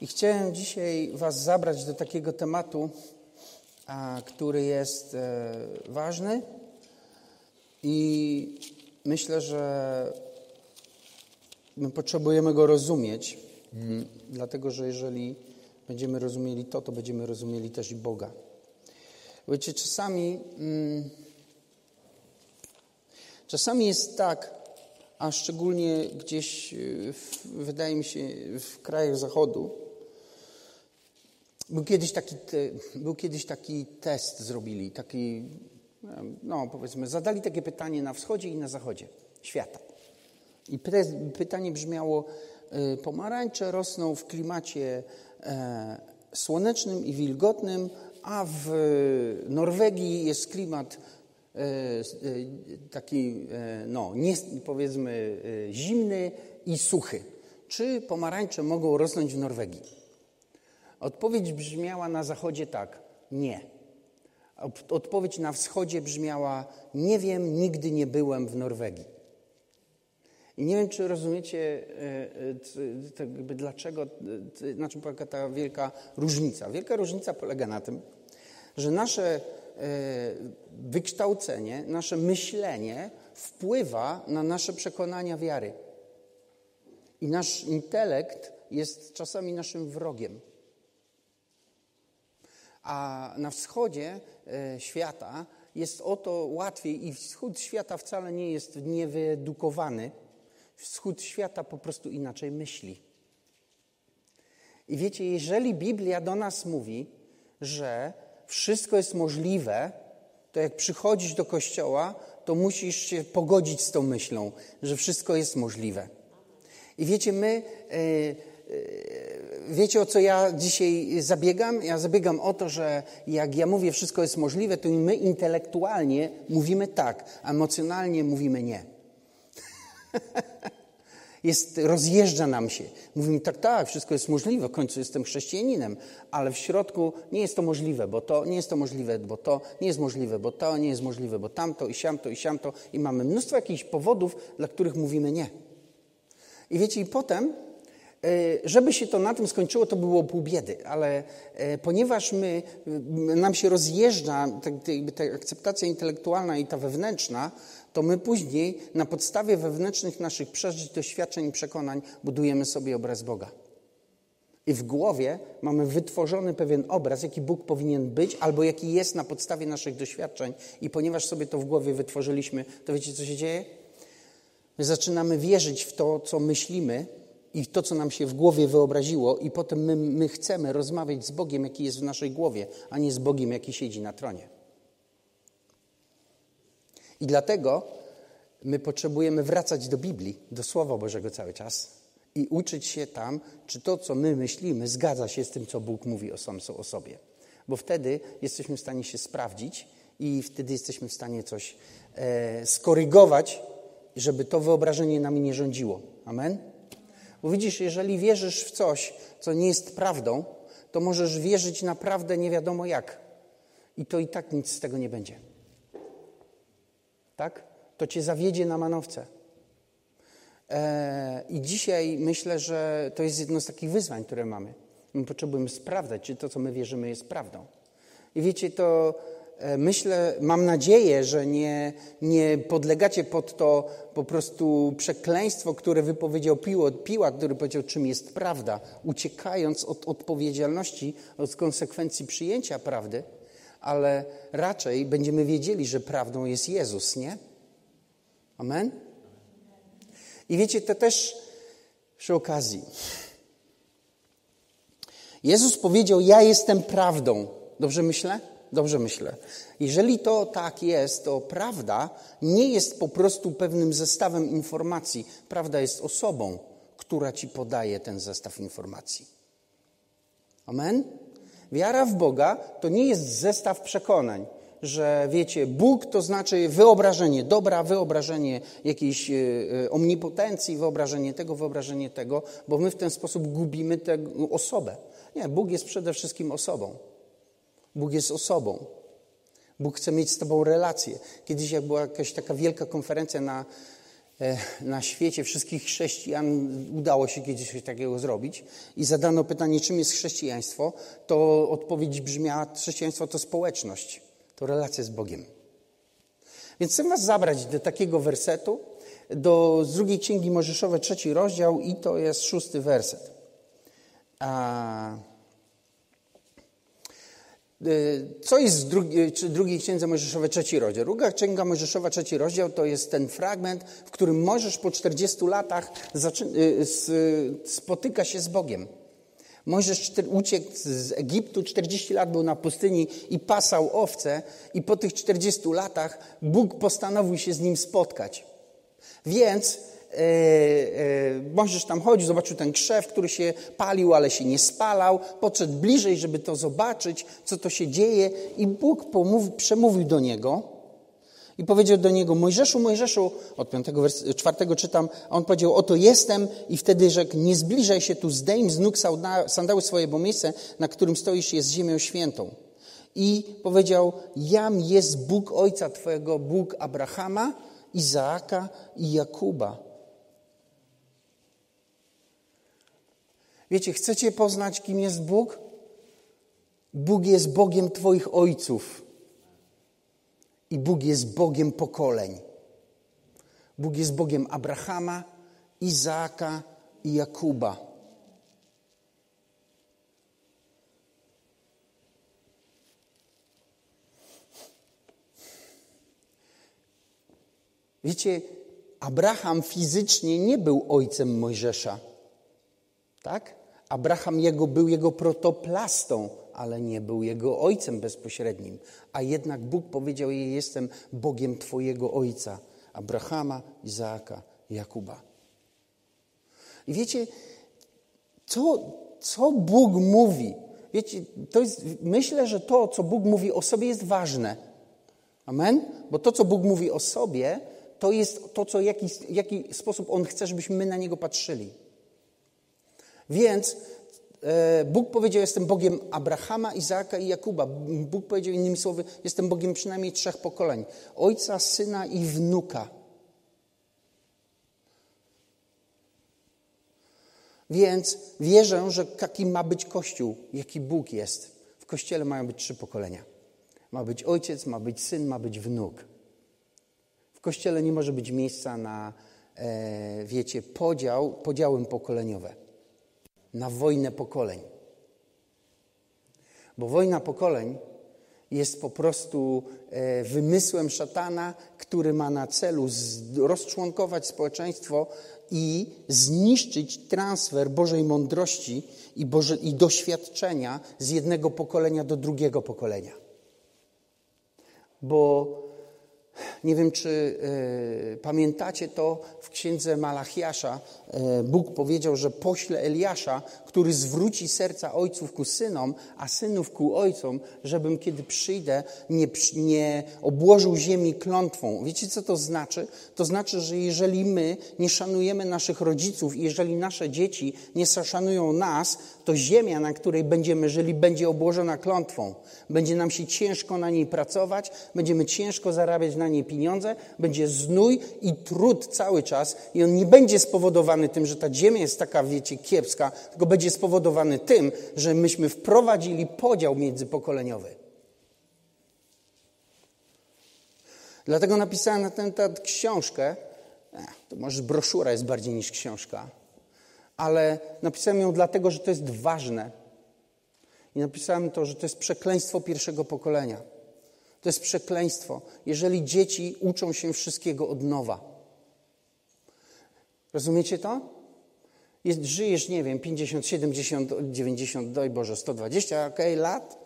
I chciałem dzisiaj Was zabrać do takiego tematu, który jest e, ważny i myślę, że my potrzebujemy go rozumieć, mm, dlatego że jeżeli będziemy rozumieli to, to będziemy rozumieli też i Boga. Wiecie, czasami, mm, czasami jest tak, a szczególnie gdzieś, w, wydaje mi się, w krajach Zachodu, był kiedyś taki, był kiedyś taki test zrobili, taki, no powiedzmy, zadali takie pytanie na wschodzie i na zachodzie świata. I pytanie brzmiało, y, pomarańcze rosną w klimacie e, słonecznym i wilgotnym, a w Norwegii jest klimat e, e, taki, no, nie, powiedzmy, zimny i suchy. Czy pomarańcze mogą rosnąć w Norwegii? Odpowiedź brzmiała na zachodzie tak: nie. Odpowiedź na wschodzie brzmiała: nie wiem, nigdy nie byłem w Norwegii. I nie wiem, czy rozumiecie, e, e, jakby dlaczego, na czym polega ta wielka różnica. Wielka różnica polega na tym, że nasze e, wykształcenie, nasze myślenie wpływa na nasze przekonania wiary. I nasz intelekt jest czasami naszym wrogiem. A na wschodzie e, świata jest o to łatwiej i wschód świata wcale nie jest niewyedukowany. Wschód świata po prostu inaczej myśli. I wiecie, jeżeli Biblia do nas mówi, że wszystko jest możliwe, to jak przychodzisz do kościoła, to musisz się pogodzić z tą myślą, że wszystko jest możliwe. I wiecie, my e, Wiecie, o co ja dzisiaj zabiegam? Ja zabiegam o to, że jak ja mówię, wszystko jest możliwe, to my intelektualnie mówimy tak, a emocjonalnie mówimy nie. jest, rozjeżdża nam się. Mówimy tak, tak, wszystko jest możliwe, w końcu jestem chrześcijaninem, ale w środku nie jest to możliwe, bo to nie jest to możliwe, bo to nie jest możliwe, bo to nie jest możliwe, bo tamto i siamto i siamto i mamy mnóstwo jakichś powodów, dla których mówimy nie. I wiecie, i potem żeby się to na tym skończyło, to było pół biedy, ale e, ponieważ my, nam się rozjeżdża ta akceptacja intelektualna i ta wewnętrzna, to my później na podstawie wewnętrznych naszych przeżyć, doświadczeń i przekonań budujemy sobie obraz Boga. I w głowie mamy wytworzony pewien obraz, jaki Bóg powinien być, albo jaki jest na podstawie naszych doświadczeń. I ponieważ sobie to w głowie wytworzyliśmy, to wiecie, co się dzieje? My zaczynamy wierzyć w to, co myślimy, i to, co nam się w głowie wyobraziło, i potem my, my chcemy rozmawiać z Bogiem, jaki jest w naszej głowie, a nie z Bogiem, jaki siedzi na tronie. I dlatego my potrzebujemy wracać do Biblii, do Słowa Bożego cały czas i uczyć się tam, czy to, co my myślimy, zgadza się z tym, co Bóg mówi o sam o sobie. Bo wtedy jesteśmy w stanie się sprawdzić i wtedy jesteśmy w stanie coś e, skorygować, żeby to wyobrażenie nami nie rządziło. Amen? Bo widzisz, jeżeli wierzysz w coś, co nie jest prawdą, to możesz wierzyć naprawdę nie wiadomo jak. I to i tak nic z tego nie będzie. Tak? To cię zawiedzie na manowce. Eee, I dzisiaj myślę, że to jest jedno z takich wyzwań, które mamy. My potrzebujemy sprawdzać, czy to, co my wierzymy, jest prawdą. I wiecie, to myślę, mam nadzieję, że nie, nie podlegacie pod to po prostu przekleństwo, które wypowiedział Piłat, który powiedział, czym jest prawda, uciekając od odpowiedzialności, od konsekwencji przyjęcia prawdy, ale raczej będziemy wiedzieli, że prawdą jest Jezus, nie? Amen? I wiecie, to też przy okazji. Jezus powiedział: Ja jestem prawdą. Dobrze myślę? Dobrze myślę. Jeżeli to tak jest, to prawda nie jest po prostu pewnym zestawem informacji. Prawda jest osobą, która ci podaje ten zestaw informacji. Amen? Wiara w Boga to nie jest zestaw przekonań, że wiecie, Bóg to znaczy wyobrażenie dobra, wyobrażenie jakiejś e, e, omnipotencji, wyobrażenie tego, wyobrażenie tego, bo my w ten sposób gubimy tę osobę. Nie, Bóg jest przede wszystkim osobą. Bóg jest osobą. Bóg chce mieć z Tobą relację. Kiedyś, jak była jakaś taka wielka konferencja na, e, na świecie wszystkich chrześcijan udało się kiedyś coś takiego zrobić i zadano pytanie, czym jest chrześcijaństwo, to odpowiedź brzmiała, chrześcijaństwo to społeczność, to relacja z Bogiem. Więc chcę was zabrać do takiego wersetu, do z drugiej Księgi Mojżeszowej, trzeci rozdział i to jest szósty werset. A... Y, co jest w drugiej, drugiej Księdze Mojżeszowej, trzeci rozdział? Druga Księga Mojżeszowa, trzeci rozdział to jest ten fragment, w którym Mojżesz po 40 latach y, spotyka się z Bogiem. Mojżesz uciekł z Egiptu, 40 lat był na pustyni i pasał owce i po tych 40 latach Bóg postanowił się z nim spotkać. Więc Mojżesz tam chodził, zobaczył ten krzew, który się palił, ale się nie spalał. Podszedł bliżej, żeby to zobaczyć, co to się dzieje i Bóg pomówi, przemówił do niego i powiedział do niego, Mojżeszu, Mojżeszu, od piątego, czwartego czytam, a on powiedział, oto jestem i wtedy rzekł, nie zbliżaj się tu, zdejm z nóg sandały swoje, bo miejsce, na którym stoisz jest ziemią świętą. I powiedział, jam jest Bóg Ojca Twojego, Bóg Abrahama, Izaaka i Jakuba. Wiecie, chcecie poznać, kim jest Bóg? Bóg jest Bogiem Twoich ojców. I Bóg jest Bogiem pokoleń. Bóg jest Bogiem Abrahama, Izaaka i Jakuba. Wiecie, Abraham fizycznie nie był ojcem Mojżesza. Tak? Abraham jego, był jego protoplastą, ale nie był jego ojcem bezpośrednim. A jednak Bóg powiedział jej: Jestem Bogiem Twojego ojca, Abrahama, Izaaka, Jakuba. I wiecie, co, co Bóg mówi? Wiecie, to jest, myślę, że to, co Bóg mówi o sobie, jest ważne. Amen? Bo to, co Bóg mówi o sobie, to jest to, co, jaki, jaki sposób On chce, żebyśmy my na Niego patrzyli. Więc e, Bóg powiedział, jestem Bogiem Abrahama, Izaaka i Jakuba. Bóg powiedział innymi słowy, jestem Bogiem przynajmniej trzech pokoleń. Ojca, syna i wnuka. Więc wierzę, że jaki ma być Kościół, jaki Bóg jest. W Kościele mają być trzy pokolenia. Ma być ojciec, ma być syn, ma być wnuk. W Kościele nie może być miejsca na, e, wiecie, podział, podziały pokoleniowe na wojnę pokoleń. Bo wojna pokoleń jest po prostu e, wymysłem szatana, który ma na celu rozczłonkować społeczeństwo i zniszczyć transfer Bożej mądrości i, Boże, i doświadczenia z jednego pokolenia do drugiego pokolenia. Bo nie wiem, czy y, pamiętacie to w księdze Malachiasza. Y, Bóg powiedział, że pośle Eliasza, który zwróci serca ojców ku synom, a synów ku ojcom, żebym kiedy przyjdę, nie, nie obłożył ziemi klątwą. Wiecie, co to znaczy? To znaczy, że jeżeli my nie szanujemy naszych rodziców jeżeli nasze dzieci nie szanują nas, to ziemia, na której będziemy żyli, będzie obłożona klątwą. Będzie nam się ciężko na niej pracować, będziemy ciężko zarabiać na niej pieniądze, będzie znój i trud cały czas i on nie będzie spowodowany tym, że ta ziemia jest taka, wiecie, kiepska, tylko będzie spowodowany tym, że myśmy wprowadzili podział międzypokoleniowy. Dlatego napisałem na ten temat książkę. to może broszura jest bardziej niż książka, ale napisałem ją dlatego, że to jest ważne. I napisałem to, że to jest przekleństwo pierwszego pokolenia. To jest przekleństwo, jeżeli dzieci uczą się wszystkiego od nowa. Rozumiecie to? Jest, żyjesz, nie wiem, 50, 70, 90, doj Boże, 120 okay, lat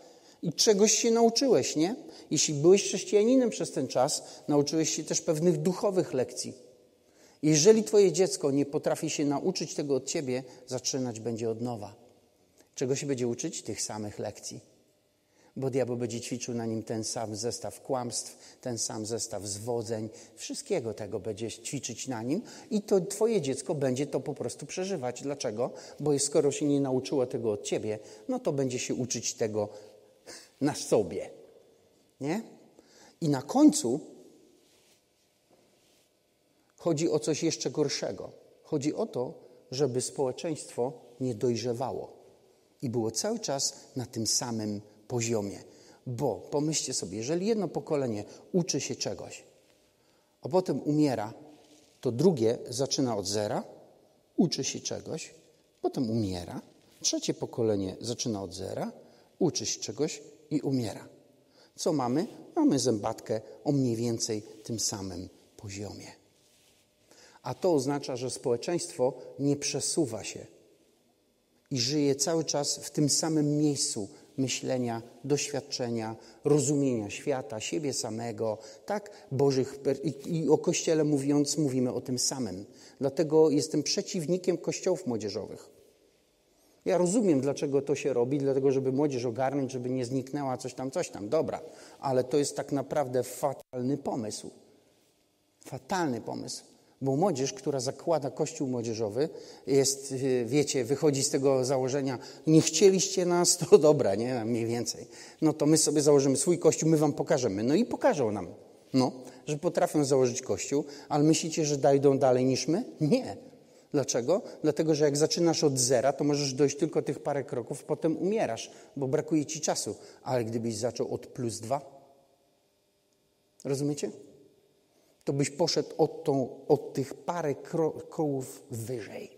i czegoś się nauczyłeś, nie? Jeśli byłeś chrześcijaninem przez ten czas, nauczyłeś się też pewnych duchowych lekcji. Jeżeli twoje dziecko nie potrafi się nauczyć tego od ciebie, zaczynać będzie od nowa. Czego się będzie uczyć? Tych samych lekcji bo diabeł będzie ćwiczył na nim ten sam zestaw kłamstw, ten sam zestaw zwodzeń, wszystkiego tego będzie ćwiczyć na nim i to twoje dziecko będzie to po prostu przeżywać. Dlaczego? Bo skoro się nie nauczyło tego od ciebie, no to będzie się uczyć tego na sobie. Nie? I na końcu chodzi o coś jeszcze gorszego. Chodzi o to, żeby społeczeństwo nie dojrzewało i było cały czas na tym samym poziomie. Bo pomyślcie sobie, jeżeli jedno pokolenie uczy się czegoś, a potem umiera, to drugie zaczyna od zera, uczy się czegoś, potem umiera, trzecie pokolenie zaczyna od zera, uczy się czegoś i umiera. Co mamy? Mamy zębatkę o mniej więcej tym samym poziomie. A to oznacza, że społeczeństwo nie przesuwa się i żyje cały czas w tym samym miejscu myślenia, doświadczenia, rozumienia świata, siebie samego, tak? Bożych i, i o Kościele mówiąc, mówimy o tym samym. Dlatego jestem przeciwnikiem kościołów młodzieżowych. Ja rozumiem, dlaczego to się robi, dlatego, żeby młodzież ogarnąć, żeby nie zniknęła coś tam, coś tam. Dobra, ale to jest tak naprawdę fatalny pomysł. Fatalny pomysł. Bo młodzież, która zakłada kościół młodzieżowy, jest, y, wiecie, wychodzi z tego założenia, nie chcieliście nas, to dobra, nie, mniej więcej. No to my sobie założymy swój kościół, my wam pokażemy. No i pokażą nam, no, że potrafią założyć kościół, ale myślicie, że dojdą dalej niż my? Nie. Dlaczego? Dlatego, że jak zaczynasz od zera, to możesz dojść tylko tych parę kroków, potem umierasz, bo brakuje ci czasu. Ale gdybyś zaczął od plus dwa, rozumiecie? To byś poszedł od, tą, od tych parę kołów wyżej.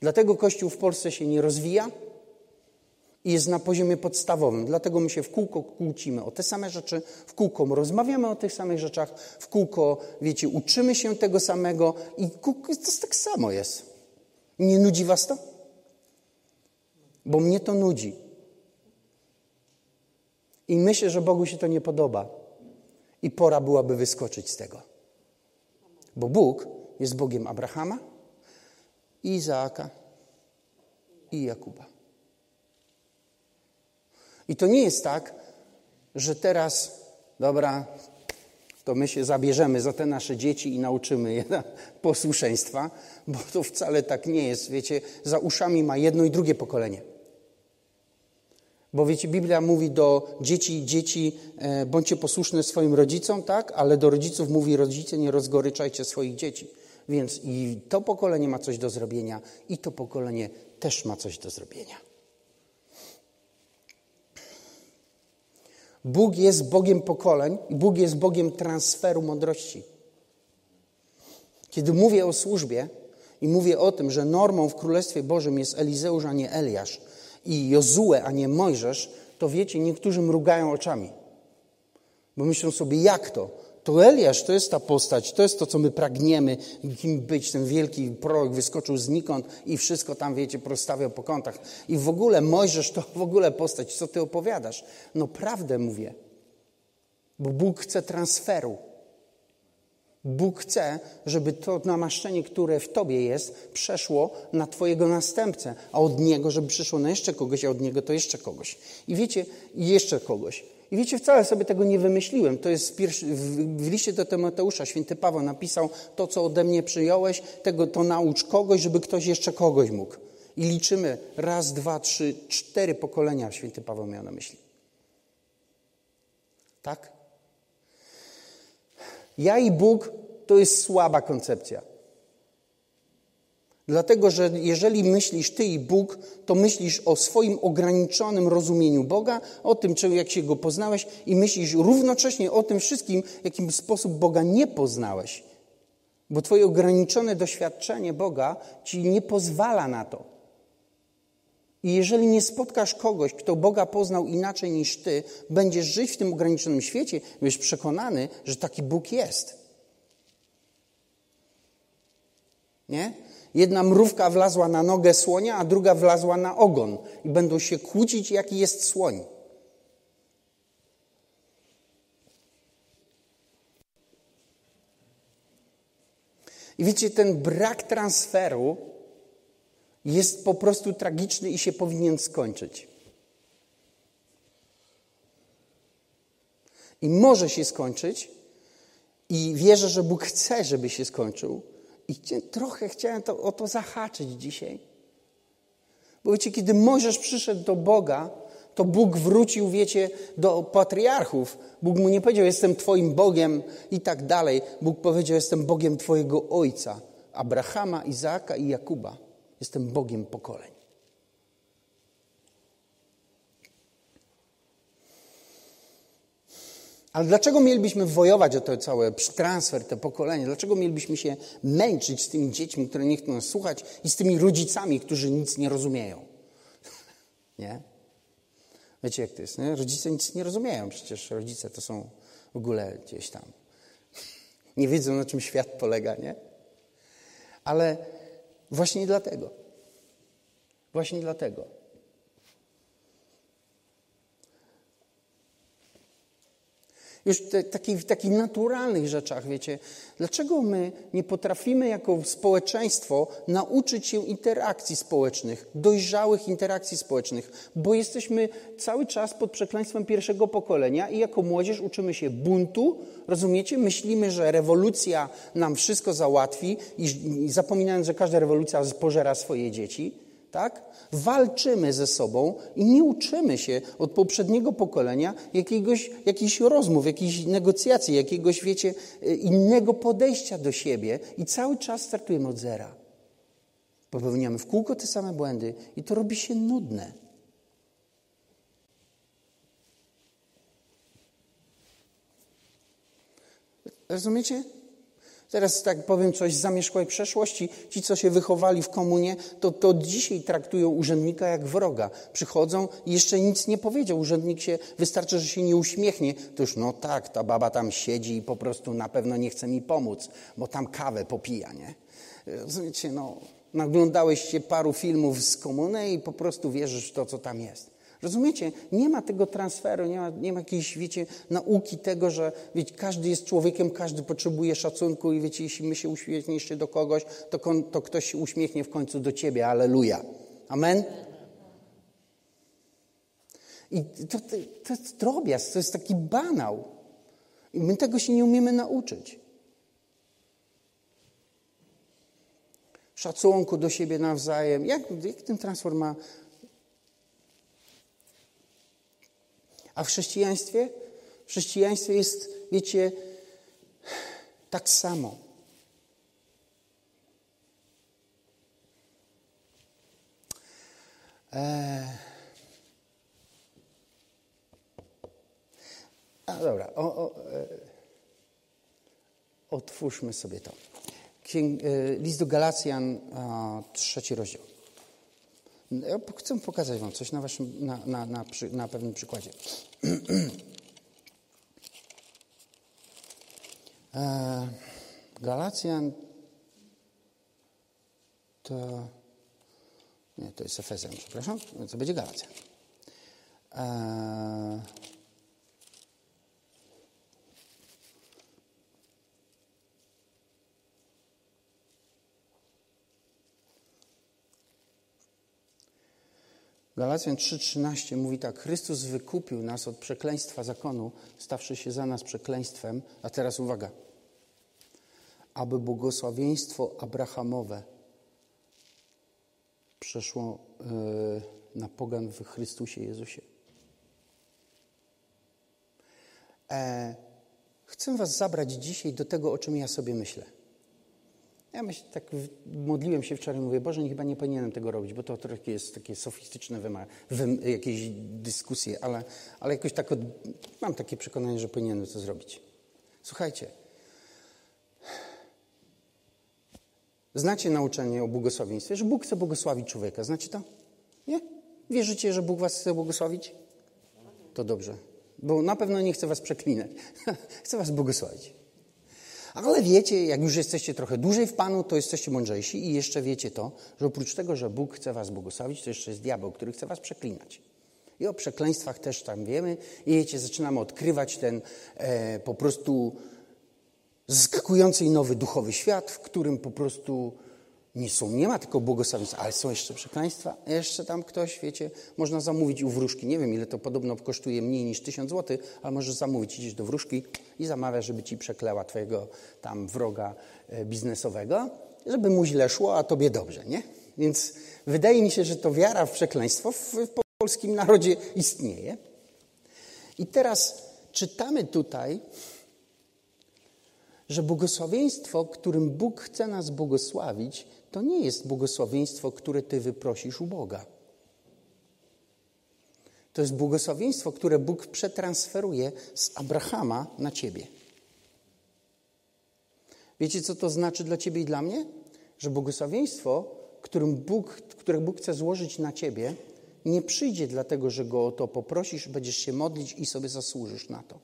Dlatego Kościół w Polsce się nie rozwija, i jest na poziomie podstawowym. Dlatego my się w kółko kłócimy o te same rzeczy, w kółko rozmawiamy o tych samych rzeczach, w kółko, wiecie, uczymy się tego samego i kółko, to tak samo jest. Nie nudzi was to? Bo mnie to nudzi. I myślę, że Bogu się to nie podoba. I pora byłaby wyskoczyć z tego. Bo Bóg jest Bogiem Abrahama, Izaaka i Jakuba. I to nie jest tak, że teraz, dobra, to my się zabierzemy za te nasze dzieci i nauczymy je posłuszeństwa, bo to wcale tak nie jest. Wiecie, za uszami ma jedno i drugie pokolenie. Bo wiecie, Biblia mówi do dzieci, dzieci, e, bądźcie posłuszne swoim rodzicom, tak? Ale do rodziców mówi, rodzice, nie rozgoryczajcie swoich dzieci. Więc i to pokolenie ma coś do zrobienia, i to pokolenie też ma coś do zrobienia. Bóg jest Bogiem pokoleń Bóg jest Bogiem transferu mądrości. Kiedy mówię o służbie i mówię o tym, że normą w Królestwie Bożym jest Elizeusz, a nie Eliasz i Jozue, a nie Mojżesz, to wiecie, niektórzy mrugają oczami. Bo myślą sobie, jak to? To Eliasz to jest ta postać, to jest to, co my pragniemy, kim być. Ten wielki prorok wyskoczył znikąd i wszystko tam, wiecie, prostawiał po kątach. I w ogóle Mojżesz to w ogóle postać, co ty opowiadasz? No prawdę mówię, bo Bóg chce transferu. Bóg chce, żeby to namaszczenie, które w tobie jest, przeszło na twojego następcę, a od niego, żeby przyszło na jeszcze kogoś, a od niego to jeszcze kogoś. I wiecie, jeszcze kogoś. I wiecie, wcale sobie tego nie wymyśliłem. To jest w, w liście do Tymoteusza święty Paweł napisał to, co ode mnie przyjąłeś, tego to naucz kogoś, żeby ktoś jeszcze kogoś mógł. I liczymy raz, dwa, trzy, cztery pokolenia święty Paweł miał na myśli. Tak? Ja i Bóg to jest słaba koncepcja. Dlatego, że jeżeli myślisz Ty i Bóg, to myślisz o swoim ograniczonym rozumieniu Boga, o tym, jak się Go poznałeś i myślisz równocześnie o tym wszystkim, w jakim sposób Boga nie poznałeś. Bo Twoje ograniczone doświadczenie Boga Ci nie pozwala na to. I jeżeli nie spotkasz kogoś, kto Boga poznał inaczej niż Ty, będziesz żyć w tym ograniczonym świecie, będziesz przekonany, że taki Bóg jest. Nie? Jedna mrówka wlazła na nogę słonia, a druga wlazła na ogon i będą się kłócić, jaki jest słoń. I wiecie, ten brak transferu jest po prostu tragiczny i się powinien skończyć. I może się skończyć, i wierzę, że Bóg chce, żeby się skończył, i trochę chciałem to, o to zahaczyć dzisiaj. Bo wiecie, kiedy Mojżesz przyszedł do Boga, to Bóg wrócił, wiecie, do patriarchów. Bóg mu nie powiedział, jestem Twoim Bogiem i tak dalej. Bóg powiedział, jestem Bogiem Twojego ojca, Abrahama, Izaaka i Jakuba. Jestem Bogiem pokoleń. Ale dlaczego mielibyśmy wojować o to całe transfer, te pokolenie? Dlaczego mielibyśmy się męczyć z tymi dziećmi, które nie chcą nas słuchać i z tymi rodzicami, którzy nic nie rozumieją? nie? Wiecie, jak to jest, nie? Rodzice nic nie rozumieją. Przecież rodzice to są w ogóle gdzieś tam. nie wiedzą, na czym świat polega, nie? Ale właśnie dlatego. Właśnie dlatego. Już te, taki, w takich naturalnych rzeczach, wiecie, dlaczego my nie potrafimy jako społeczeństwo nauczyć się interakcji społecznych, dojrzałych interakcji społecznych, bo jesteśmy cały czas pod przekleństwem pierwszego pokolenia i jako młodzież uczymy się buntu, rozumiecie? Myślimy, że rewolucja nam wszystko załatwi i zapominając, że każda rewolucja pożera swoje dzieci tak? Walczymy ze sobą i nie uczymy się od poprzedniego pokolenia jakiegoś, jakichś rozmów, jakiejś negocjacji, jakiegoś, wiecie, e, innego podejścia do siebie i cały czas startujemy od zera. Popełniamy w kółko te same błędy i to robi się nudne. Rozumiecie? Teraz tak powiem coś z zamierzchłej przeszłości. Ci, co się wychowali w komunie, to, to dzisiaj traktują urzędnika jak wroga. Przychodzą i jeszcze nic nie powiedział. Urzędnik się, wystarczy, że się nie uśmiechnie, to już no tak, ta baba tam siedzi i po prostu na pewno nie chce mi pomóc, bo tam kawę popija, nie? Rozumiecie, no, naglądałeś się paru filmów z komuny i po prostu wierzysz w to, co tam jest. Rozumiecie? Nie ma tego transferu, nie ma, nie ma jakiejś, wiecie, nauki tego, że wiecie, każdy jest człowiekiem, każdy potrzebuje szacunku i wiecie, jeśli my się uśmiechniesz do kogoś, to, to ktoś się uśmiechnie w końcu do ciebie. Aleluja. Amen? I to, to, to jest drobiazg, to jest taki banał. I my tego się nie umiemy nauczyć. Szacunku do siebie nawzajem. Jak, jak ten transform ma A w chrześcijaństwie? W chrześcijaństwie jest, wiecie, tak samo. Eee. A dobra, o, o, e, otwórzmy sobie to. Księg, e, list do Galacjan, a, trzeci rozdział. Ja chcę pokazać Wam coś na, waszym, na, na, na, przy, na pewnym przykładzie. E, Galacjan to. Nie, to jest Efezjan, przepraszam. To będzie Galacjan. E, Galacjan 3:13 mówi tak: Chrystus wykupił nas od przekleństwa zakonu, stawszy się za nas przekleństwem. A teraz uwaga. Aby błogosławieństwo Abrahamowe przeszło yy, na pogan w Chrystusie Jezusie. E, chcę Was zabrać dzisiaj do tego, o czym ja sobie myślę. Ja myślę, tak modliłem się wczoraj, mówię, Boże, chyba nie powinienem tego robić, bo to trochę jest takie sofistyczne wyma, jakieś dyskusje, ale, ale jakoś tak od, mam takie przekonanie, że powinienem to zrobić. Słuchajcie, znacie nauczanie o błogosławieństwie, że Bóg chce błogosławić człowieka. Znacie to? Nie? Wierzycie, że Bóg was chce błogosławić? To dobrze, bo na pewno nie chce was przeklinać. chce was błogosławić. Ale wiecie, jak już jesteście trochę dłużej w Panu, to jesteście mądrzejsi i jeszcze wiecie to, że oprócz tego, że Bóg chce was błogosławić, to jeszcze jest diabeł, który chce was przeklinać. I o przekleństwach też tam wiemy. I wiecie, zaczynamy odkrywać ten e, po prostu zaskakujący i nowy duchowy świat, w którym po prostu nie, są, nie ma tylko błogosławieństwa, ale są jeszcze przekleństwa. Jeszcze tam ktoś, wiecie, można zamówić u wróżki. Nie wiem, ile to podobno kosztuje mniej niż tysiąc złotych, ale możesz zamówić, idziesz do wróżki i zamawia, żeby ci przekleła twojego tam wroga e, biznesowego, żeby mu źle szło, a tobie dobrze, nie? Więc wydaje mi się, że to wiara w przekleństwo w, w polskim narodzie istnieje. I teraz czytamy tutaj, że błogosławieństwo, którym Bóg chce nas błogosławić, to nie jest błogosławieństwo, które ty wyprosisz u Boga. To jest błogosławieństwo, które Bóg przetransferuje z Abrahama na ciebie. Wiecie, co to znaczy dla ciebie i dla mnie? Że błogosławieństwo, którym Bóg, które Bóg chce złożyć na ciebie, nie przyjdzie dlatego, że go o to poprosisz, będziesz się modlić i sobie zasłużysz na to.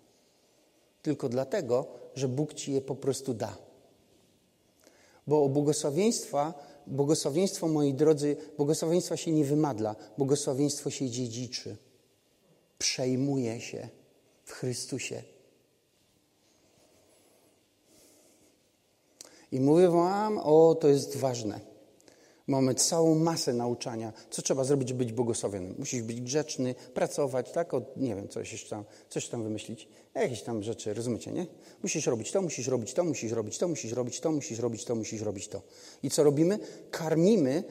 Tylko dlatego, że Bóg ci je po prostu da. Bo błogosławieństwa, błogosławieństwo, moi drodzy, błogosławieństwa się nie wymadla, błogosławieństwo się dziedziczy, przejmuje się w Chrystusie. I mówię wam, o, to jest ważne. Mamy całą masę nauczania, co trzeba zrobić, żeby być błogosławionym. Musisz być grzeczny, pracować, tak? O, nie wiem, coś tam, coś tam wymyślić. Jakieś tam rzeczy, rozumiecie, nie? Musisz robić to, musisz robić to, musisz robić to, musisz robić to, musisz robić to, musisz robić to. I co robimy? Karmimy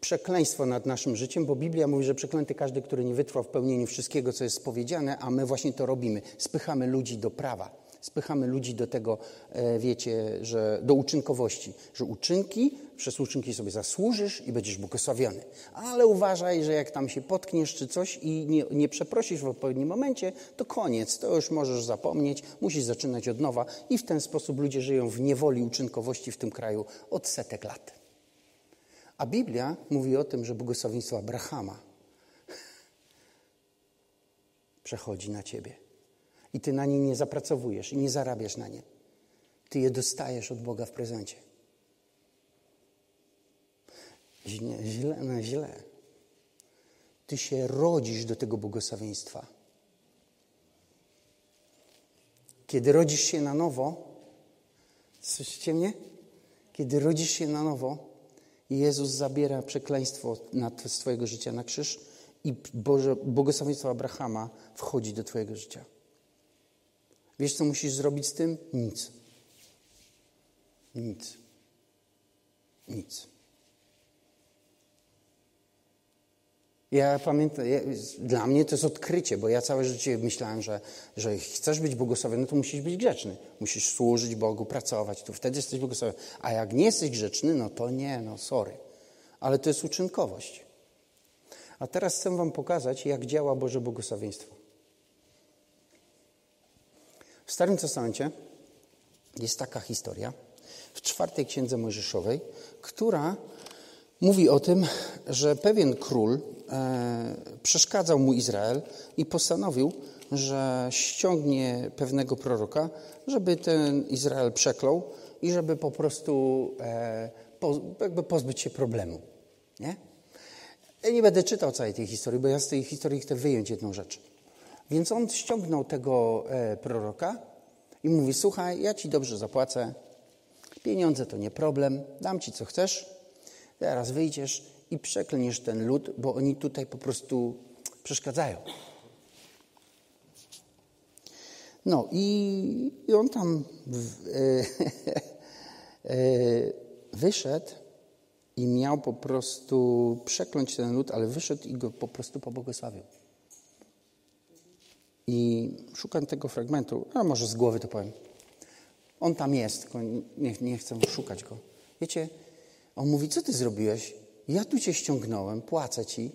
przekleństwo nad naszym życiem, bo Biblia mówi, że przeklęty każdy, który nie wytrwał w pełnieniu wszystkiego, co jest powiedziane, a my właśnie to robimy. Spychamy ludzi do prawa. Spychamy ludzi do tego, e, wiecie, że do uczynkowości, że uczynki, przez uczynki sobie zasłużysz i będziesz błogosławiony. Ale uważaj, że jak tam się potkniesz czy coś i nie, nie przeprosisz w odpowiednim momencie, to koniec, to już możesz zapomnieć, musisz zaczynać od nowa i w ten sposób ludzie żyją w niewoli uczynkowości w tym kraju od setek lat. A Biblia mówi o tym, że błogosławieństwo Abrahama przechodzi na ciebie. I ty na nie nie zapracowujesz i nie zarabiasz na nie. Ty je dostajesz od Boga w prezencie. Źle, źle, no źle. Ty się rodzisz do tego błogosławieństwa. Kiedy rodzisz się na nowo, słyszycie mnie? Kiedy rodzisz się na nowo, Jezus zabiera przekleństwo z Twojego życia na krzyż i Boże, błogosławieństwo Abrahama wchodzi do Twojego życia. Wiesz, co musisz zrobić z tym? Nic. Nic. Nic. Ja pamiętam, ja, dla mnie to jest odkrycie, bo ja całe życie myślałem, że, że chcesz być błogosławiony, to musisz być grzeczny. Musisz służyć Bogu, pracować, to wtedy jesteś błogosławiony. A jak nie jesteś grzeczny, no to nie, no sorry. Ale to jest uczynkowość. A teraz chcę Wam pokazać, jak działa Boże błogosławieństwo. W Starym Testamencie jest taka historia w czwartej księdze Mojżeszowej, która mówi o tym, że pewien król e, przeszkadzał mu Izrael i postanowił, że ściągnie pewnego proroka, żeby ten Izrael przeklął i żeby po prostu e, po, jakby pozbyć się problemu. Nie? Ja nie będę czytał całej tej historii, bo ja z tej historii chcę wyjąć jedną rzecz. Więc on ściągnął tego e, proroka i mówi: Słuchaj, ja ci dobrze zapłacę, pieniądze to nie problem, dam ci co chcesz, teraz wyjdziesz i przeklniesz ten lud, bo oni tutaj po prostu przeszkadzają. No i, i on tam w, e, e, wyszedł i miał po prostu przekląć ten lud, ale wyszedł i go po prostu pobłogosławił. I szukam tego fragmentu, a może z głowy to powiem. On tam jest, tylko nie, nie chcę szukać go. Wiecie, on mówi, co ty zrobiłeś? Ja tu cię ściągnąłem, płacę ci.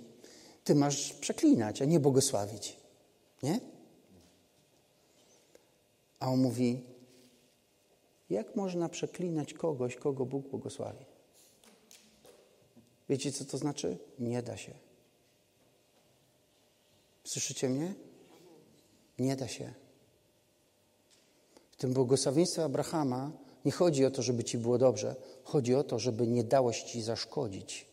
Ty masz przeklinać, a nie błogosławić. Nie? A on mówi, jak można przeklinać kogoś, kogo Bóg błogosławi? Wiecie, co to znaczy? Nie da się. Słyszycie mnie? Nie da się. W tym błogosławieństwie Abrahama nie chodzi o to, żeby ci było dobrze. Chodzi o to, żeby nie dałoś ci zaszkodzić.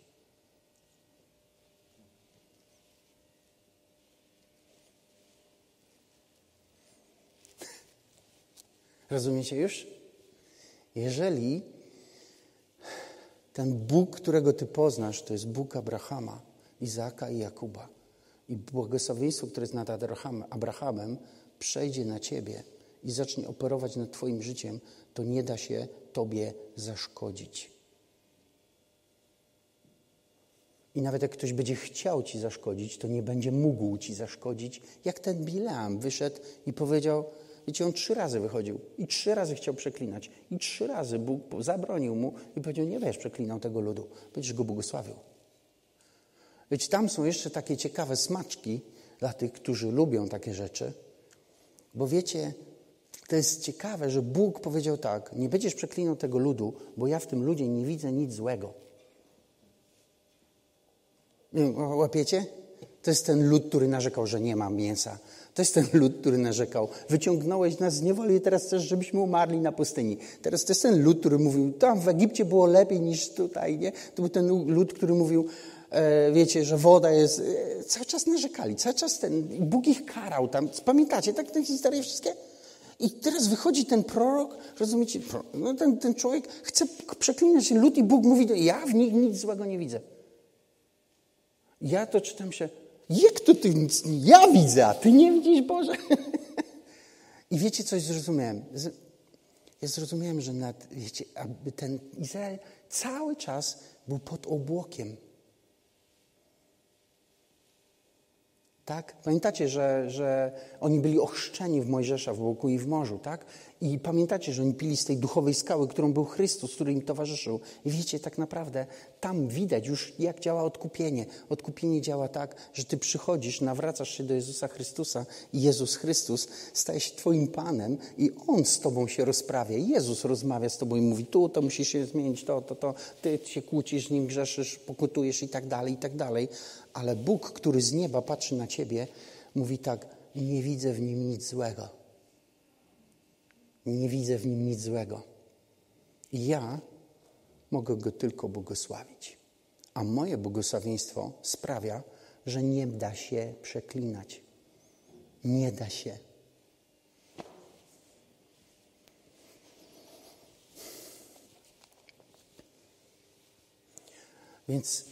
Rozumiecie już? Jeżeli ten Bóg, którego ty poznasz, to jest Bóg Abrahama, Izaka i Jakuba, i błogosławieństwo, które jest nad Abrahamem, przejdzie na ciebie i zacznie operować nad twoim życiem, to nie da się tobie zaszkodzić. I nawet jak ktoś będzie chciał ci zaszkodzić, to nie będzie mógł ci zaszkodzić, jak ten Bileam wyszedł i powiedział, wiecie, on trzy razy wychodził i trzy razy chciał przeklinać. I trzy razy Bóg zabronił mu i powiedział, nie będziesz przeklinał tego ludu, będziesz go błogosławił. Wiecie, tam są jeszcze takie ciekawe smaczki dla tych, którzy lubią takie rzeczy, bo wiecie, to jest ciekawe, że Bóg powiedział tak: Nie będziesz przeklinał tego ludu, bo ja w tym ludzie nie widzę nic złego. Łapiecie? To jest ten lud, który narzekał, że nie ma mięsa. To jest ten lud, który narzekał. Wyciągnąłeś nas z niewoli i teraz chcesz, żebyśmy umarli na pustyni. Teraz to jest ten lud, który mówił, tam w Egipcie było lepiej niż tutaj. Nie? To był ten lud, który mówił, wiecie, że woda jest... E, cały czas narzekali, cały czas ten... Bóg ich karał tam. Pamiętacie tak te historie wszystkie? I teraz wychodzi ten prorok, rozumiecie, no ten, ten człowiek chce przeklinać lud i Bóg mówi, ja w nich nic złego nie widzę. Ja to czytam się, jak to ty nic nie... Ja widzę, a ty nie widzisz, Boże? I wiecie, coś zrozumiałem? Ja zrozumiałem, że nad, wiecie, aby ten Izrael cały czas był pod obłokiem Tak? Pamiętacie, że, że oni byli ochrzczeni w Mojżesza, w Bogu i w morzu, tak? I pamiętacie, że oni pili z tej duchowej skały, którą był Chrystus, który im towarzyszył. I wiecie, tak naprawdę tam widać już, jak działa odkupienie. Odkupienie działa tak, że ty przychodzisz, nawracasz się do Jezusa Chrystusa i Jezus Chrystus staje się twoim Panem i On z tobą się rozprawia. Jezus rozmawia z tobą i mówi, tu to musi się zmienić, to, to, to. Ty się kłócisz, nim grzeszysz, pokutujesz i tak dalej, i tak dalej. Ale Bóg, który z nieba patrzy na ciebie, mówi tak, nie widzę w nim nic złego. Nie widzę w nim nic złego. Ja mogę go tylko błogosławić. A moje błogosławieństwo sprawia, że nie da się przeklinać. Nie da się. Więc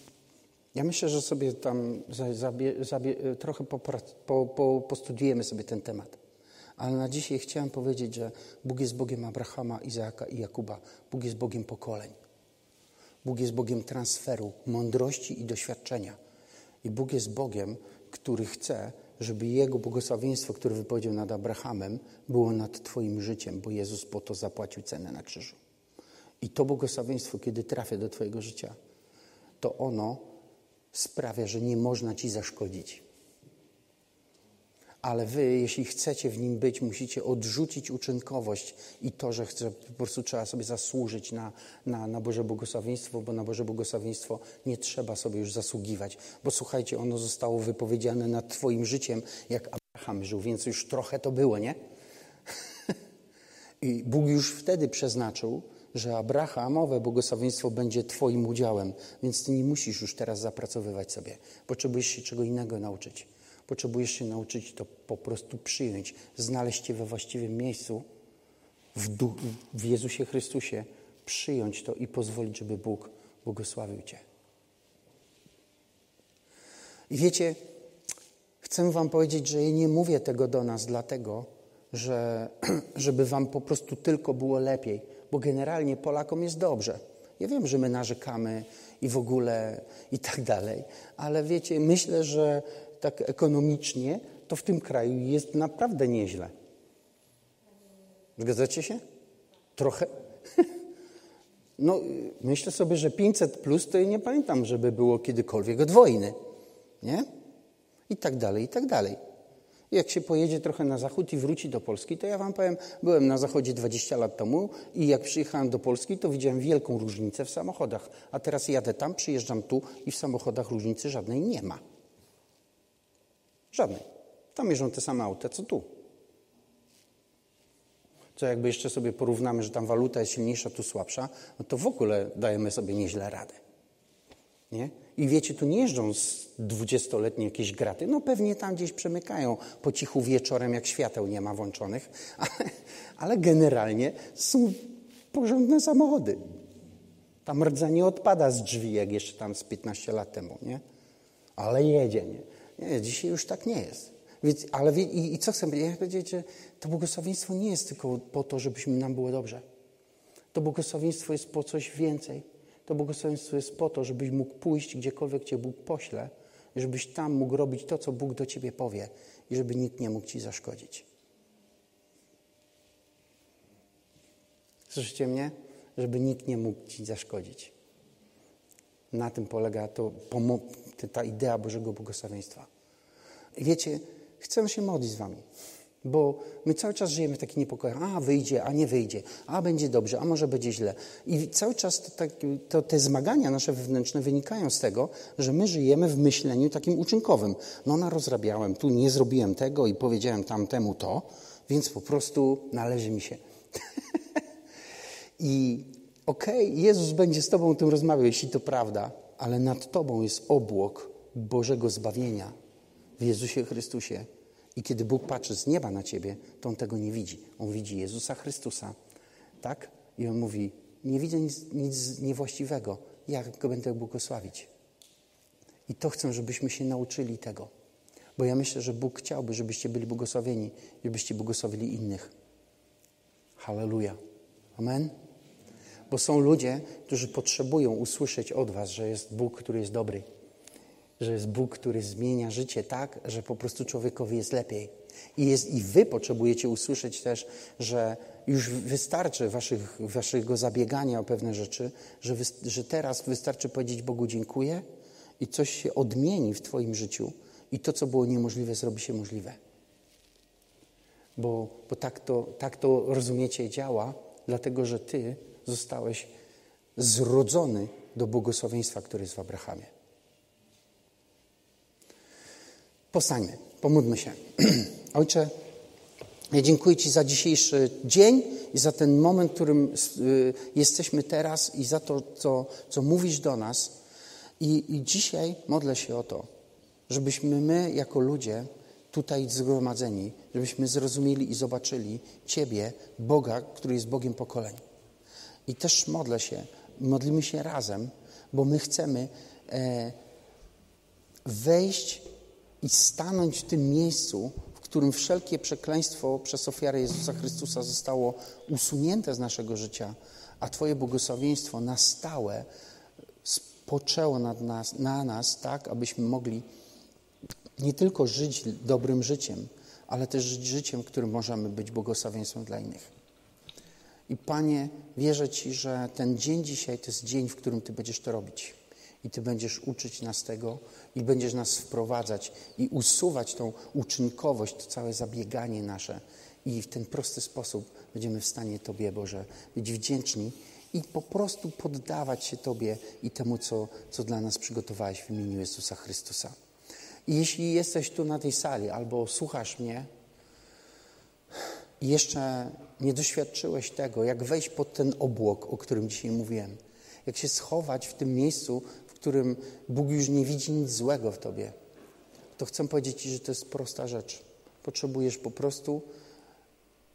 ja myślę, że sobie tam trochę po, po, postudujemy sobie ten temat. Ale na dzisiaj chciałem powiedzieć, że Bóg jest Bogiem Abrahama, Izaaka i Jakuba. Bóg jest Bogiem pokoleń. Bóg jest Bogiem transferu, mądrości i doświadczenia. I Bóg jest Bogiem, który chce, żeby Jego błogosławieństwo, które wypowiedział nad Abrahamem, było nad Twoim życiem, bo Jezus po to zapłacił cenę na krzyżu. I to błogosławieństwo, kiedy trafia do Twojego życia, to ono sprawia, że nie można Ci zaszkodzić ale wy, jeśli chcecie w nim być, musicie odrzucić uczynkowość i to, że chce, po prostu trzeba sobie zasłużyć na, na, na Boże błogosławieństwo, bo na Boże błogosławieństwo nie trzeba sobie już zasługiwać. Bo słuchajcie, ono zostało wypowiedziane nad Twoim życiem, jak Abraham żył, więc już trochę to było, nie? I Bóg już wtedy przeznaczył, że Abrahamowe błogosławieństwo będzie Twoim udziałem, więc Ty nie musisz już teraz zapracowywać sobie. Potrzebujesz się czego innego nauczyć. Potrzebujesz się nauczyć to po prostu przyjąć, znaleźć Cię we właściwym miejscu, w, w Jezusie Chrystusie, przyjąć to i pozwolić, żeby Bóg błogosławił Cię. I wiecie, chcę Wam powiedzieć, że ja nie mówię tego do nas dlatego, że, żeby Wam po prostu tylko było lepiej, bo generalnie Polakom jest dobrze. Ja wiem, że my narzekamy i w ogóle i tak dalej, ale wiecie, myślę, że tak ekonomicznie, to w tym kraju jest naprawdę nieźle. Zgadzacie się? Trochę? No, myślę sobie, że 500 plus to ja nie pamiętam, żeby było kiedykolwiek od wojny. Nie? I tak dalej, i tak dalej. Jak się pojedzie trochę na zachód i wróci do Polski, to ja wam powiem, byłem na zachodzie 20 lat temu i jak przyjechałem do Polski, to widziałem wielką różnicę w samochodach. A teraz jadę tam, przyjeżdżam tu i w samochodach różnicy żadnej nie ma. Żadnej. Tam mierzą te same auta, co tu. Co jakby jeszcze sobie porównamy, że tam waluta jest silniejsza, tu słabsza, no to w ogóle dajemy sobie nieźle radę. Nie? I wiecie, tu nie jeżdżą z dwudziestoletnie jakieś graty. No pewnie tam gdzieś przemykają po cichu wieczorem, jak świateł nie ma włączonych, ale, ale generalnie są porządne samochody. Tam rdza nie odpada z drzwi, jak jeszcze tam z 15 lat temu, nie? Ale jedzie, nie? Nie, dzisiaj już tak nie jest. Więc, ale i, i co chcę powiedzieć? Ja powiedzieć, że to błogosławieństwo nie jest tylko po to, żebyśmy nam było dobrze. To błogosławieństwo jest po coś więcej. To błogosławieństwo jest po to, żebyś mógł pójść gdziekolwiek Cię Bóg pośle, żebyś tam mógł robić to, co Bóg do Ciebie powie i żeby nikt nie mógł Ci zaszkodzić. Słyszycie mnie? Żeby nikt nie mógł Ci zaszkodzić. Na tym polega to, ta idea Bożego błogosławieństwa. I wiecie, chcę się modlić z Wami. Bo my cały czas żyjemy w takim niepokoju. A wyjdzie, a nie wyjdzie, a będzie dobrze, a może będzie źle. I cały czas to, tak, to te zmagania nasze wewnętrzne wynikają z tego, że my żyjemy w myśleniu takim uczynkowym. No, narozrabiałem, tu nie zrobiłem tego i powiedziałem tamtemu to, więc po prostu należy mi się. I okej, okay, Jezus będzie z Tobą o tym rozmawiał, jeśli to prawda, ale nad Tobą jest obłok Bożego zbawienia w Jezusie Chrystusie i kiedy Bóg patrzy z nieba na ciebie, to on tego nie widzi. On widzi Jezusa Chrystusa. Tak? I on mówi: Nie widzę nic, nic niewłaściwego. Jak go będę błogosławić? I to chcę, żebyśmy się nauczyli tego. Bo ja myślę, że Bóg chciałby, żebyście byli błogosławieni, żebyście błogosławili innych. Halleluja. Amen. Bo są ludzie, którzy potrzebują usłyszeć od Was, że jest Bóg, który jest dobry że jest Bóg, który zmienia życie tak, że po prostu człowiekowi jest lepiej. I, jest, I wy potrzebujecie usłyszeć też, że już wystarczy waszych, waszego zabiegania o pewne rzeczy, że, wy, że teraz wystarczy powiedzieć Bogu dziękuję i coś się odmieni w Twoim życiu i to, co było niemożliwe, zrobi się możliwe. Bo, bo tak, to, tak to rozumiecie działa, dlatego że Ty zostałeś zrodzony do błogosławieństwa, które jest w Abrahamie. Postańmy, pomódlmy się. Ojcze, ja dziękuję Ci za dzisiejszy dzień i za ten moment, w którym y, jesteśmy teraz i za to, co, co mówisz do nas. I, I dzisiaj modlę się o to, żebyśmy my, jako ludzie, tutaj zgromadzeni, żebyśmy zrozumieli i zobaczyli Ciebie, Boga, który jest Bogiem pokoleń. I też modlę się, modlimy się razem, bo my chcemy e, wejść i stanąć w tym miejscu, w którym wszelkie przekleństwo przez ofiarę Jezusa Chrystusa zostało usunięte z naszego życia, a Twoje błogosławieństwo na stałe spoczęło nas, na nas, tak, abyśmy mogli nie tylko żyć dobrym życiem, ale też żyć życiem, którym możemy być błogosławieństwem dla innych. I Panie, wierzę Ci, że ten dzień dzisiaj to jest dzień, w którym Ty będziesz to robić i Ty będziesz uczyć nas tego i będziesz nas wprowadzać i usuwać tą uczynkowość, to całe zabieganie nasze. I w ten prosty sposób będziemy w stanie Tobie, Boże, być wdzięczni i po prostu poddawać się Tobie i temu, co, co dla nas przygotowałeś w imieniu Jezusa Chrystusa. I jeśli jesteś tu na tej sali albo słuchasz mnie jeszcze nie doświadczyłeś tego, jak wejść pod ten obłok, o którym dzisiaj mówiłem, jak się schować w tym miejscu, którym Bóg już nie widzi nic złego w tobie, to chcę powiedzieć Ci, że to jest prosta rzecz. Potrzebujesz po prostu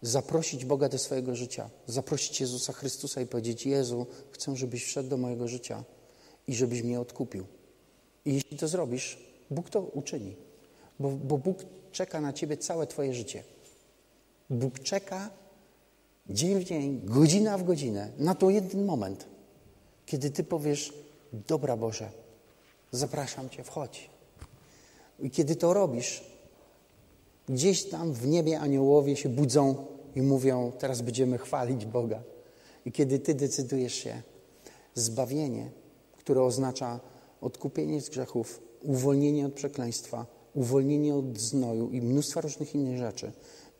zaprosić Boga do swojego życia, zaprosić Jezusa Chrystusa i powiedzieć: Jezu, chcę, żebyś wszedł do mojego życia i żebyś mnie odkupił. I jeśli to zrobisz, Bóg to uczyni, bo, bo Bóg czeka na Ciebie całe Twoje życie. Bóg czeka dzień w dzień, godzina w godzinę na to jeden moment, kiedy Ty powiesz: Dobra Boże, zapraszam Cię, wchodź. I kiedy to robisz, gdzieś tam w niebie aniołowie się budzą i mówią, teraz będziemy chwalić Boga. I kiedy Ty decydujesz się, zbawienie, które oznacza odkupienie z grzechów, uwolnienie od przekleństwa, uwolnienie od znoju i mnóstwa różnych innych rzeczy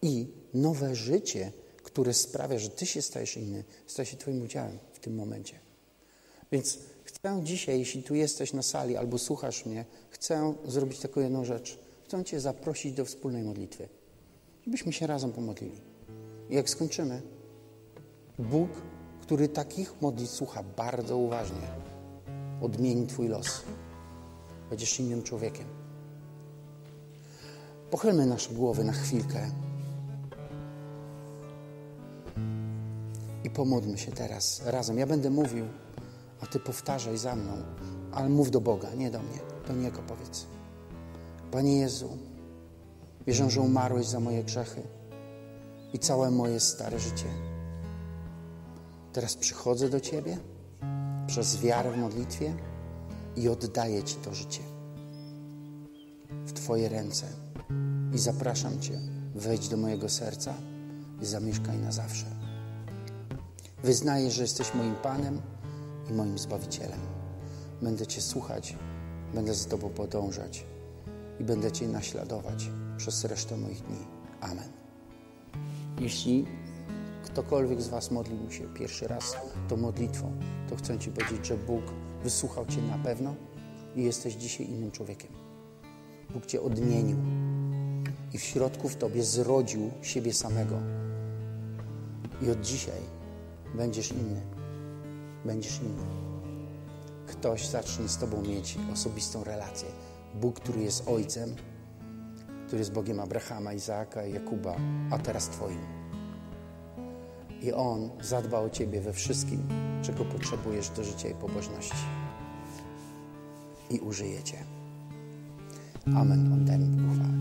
i nowe życie, które sprawia, że Ty się stajesz inny, staje się Twoim udziałem w tym momencie. Więc Chcę dzisiaj, jeśli tu jesteś na sali albo słuchasz mnie, chcę zrobić taką jedną rzecz. Chcę Cię zaprosić do wspólnej modlitwy, żebyśmy się razem pomodlili. I jak skończymy, Bóg, który takich modlitw słucha bardzo uważnie, odmieni Twój los. Będziesz innym człowiekiem. Pochylmy nasze głowy na chwilkę pomódlmy się teraz razem. Ja będę mówił a Ty powtarzaj za mną, ale mów do Boga, nie do mnie, do Niego powiedz. Panie Jezu, wierzę, że umarłeś za moje grzechy i całe moje stare życie. Teraz przychodzę do Ciebie, przez wiarę w modlitwie i oddaję Ci to życie w Twoje ręce. I zapraszam Cię, wejdź do mojego serca i zamieszkaj na zawsze. Wyznaję, że jesteś moim Panem i moim Zbawicielem. Będę Cię słuchać, będę z Tobą podążać i będę Cię naśladować przez resztę moich dni. Amen. Jeśli ktokolwiek z Was modlił się pierwszy raz tą modlitwą, to chcę Ci powiedzieć, że Bóg wysłuchał Cię na pewno i jesteś dzisiaj innym człowiekiem. Bóg Cię odmienił i w środku w Tobie zrodził siebie samego. I od dzisiaj będziesz inny. Będziesz inny. Ktoś zacznie z Tobą mieć osobistą relację. Bóg, który jest Ojcem, który jest Bogiem Abrahama, Izaaka i Jakuba, a teraz Twoim. I On zadba o Ciebie we wszystkim, czego potrzebujesz do życia i pobożności. I użyje Cię. Amen. Oddajmy Bóg chwałę.